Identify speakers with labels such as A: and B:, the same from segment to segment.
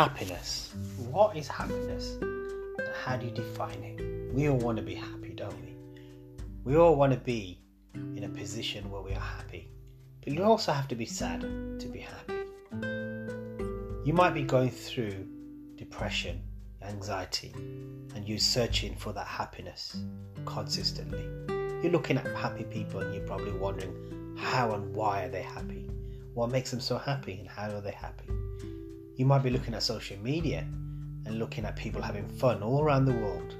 A: Happiness. What is happiness? How do you define it? We all want to be happy, don't we? We all want to be in a position where we are happy. But you also have to be sad to be happy. You might be going through depression, anxiety, and you're searching for that happiness consistently. You're looking at happy people and you're probably wondering how and why are they happy? What makes them so happy and how are they happy? You might be looking at social media and looking at people having fun all around the world.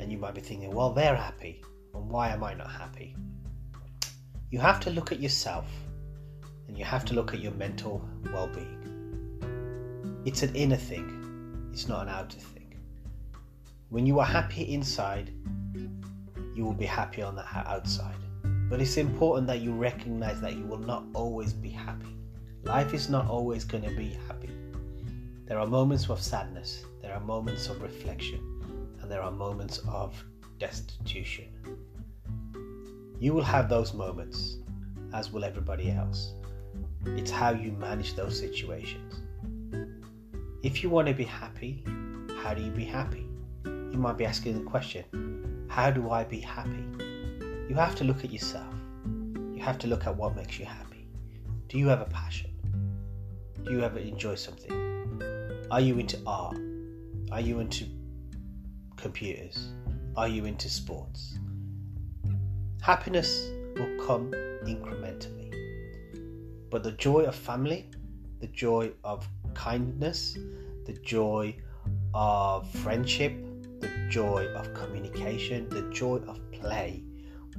A: And you might be thinking, well, they're happy, and why am I not happy? You have to look at yourself and you have to look at your mental well being. It's an inner thing, it's not an outer thing. When you are happy inside, you will be happy on the outside. But it's important that you recognize that you will not always be happy. Life is not always going to be happy. There are moments of sadness, there are moments of reflection, and there are moments of destitution. You will have those moments, as will everybody else. It's how you manage those situations. If you want to be happy, how do you be happy? You might be asking the question, How do I be happy? You have to look at yourself. You have to look at what makes you happy. Do you have a passion? Do you ever enjoy something? Are you into art? Are you into computers? Are you into sports? Happiness will come incrementally. But the joy of family, the joy of kindness, the joy of friendship, the joy of communication, the joy of play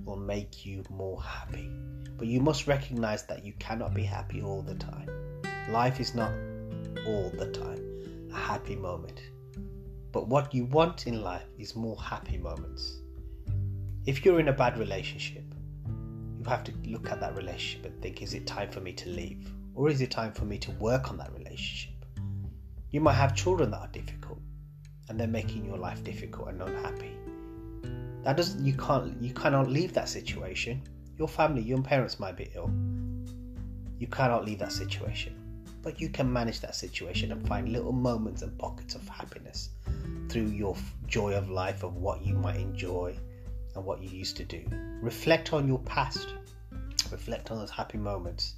A: will make you more happy. But you must recognize that you cannot be happy all the time. Life is not all the time a happy moment. But what you want in life is more happy moments. If you're in a bad relationship, you have to look at that relationship and think is it time for me to leave? Or is it time for me to work on that relationship? You might have children that are difficult and they're making your life difficult and unhappy. That doesn't you can't you cannot leave that situation. Your family, your parents might be ill. You cannot leave that situation but you can manage that situation and find little moments and pockets of happiness through your joy of life of what you might enjoy and what you used to do. Reflect on your past, reflect on those happy moments,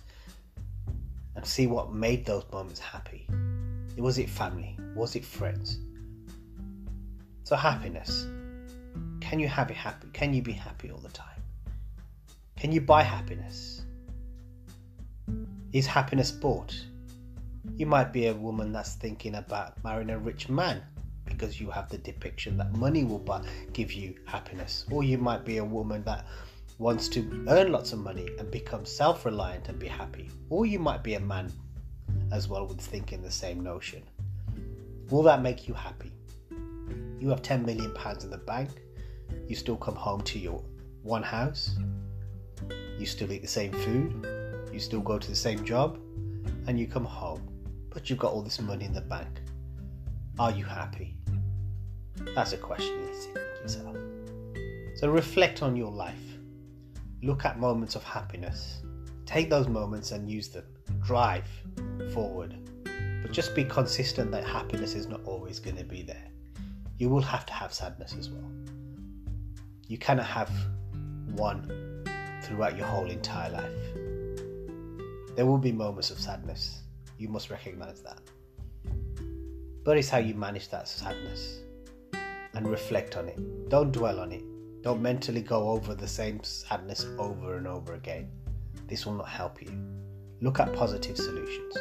A: and see what made those moments happy. Was it family? Was it friends? So, happiness. Can you have it happy? Can you be happy all the time? Can you buy happiness? Is happiness bought? You might be a woman that's thinking about marrying a rich man because you have the depiction that money will buy, give you happiness. Or you might be a woman that wants to earn lots of money and become self reliant and be happy. Or you might be a man as well with thinking the same notion. Will that make you happy? You have 10 million pounds in the bank, you still come home to your one house, you still eat the same food, you still go to the same job, and you come home but you've got all this money in the bank. Are you happy? That's a question you need to think yourself. So reflect on your life. Look at moments of happiness. Take those moments and use them. Drive forward. But just be consistent that happiness is not always going to be there. You will have to have sadness as well. You cannot have one throughout your whole entire life. There will be moments of sadness. You must recognize that. But it's how you manage that sadness and reflect on it. Don't dwell on it. Don't mentally go over the same sadness over and over again. This will not help you. Look at positive solutions.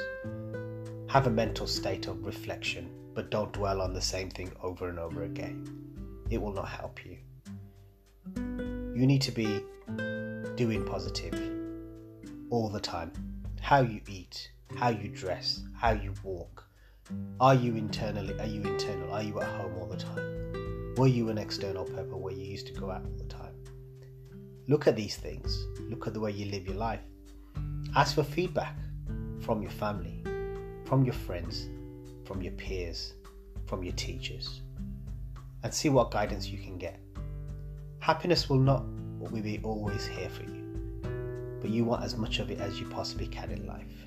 A: Have a mental state of reflection, but don't dwell on the same thing over and over again. It will not help you. You need to be doing positive all the time. How you eat, how you dress, how you walk. Are you internally? Are you internal? Are you at home all the time? Were you an external pepper where you used to go out all the time? Look at these things. Look at the way you live your life. Ask for feedback from your family, from your friends, from your peers, from your teachers, and see what guidance you can get. Happiness will not will be always here for you, but you want as much of it as you possibly can in life.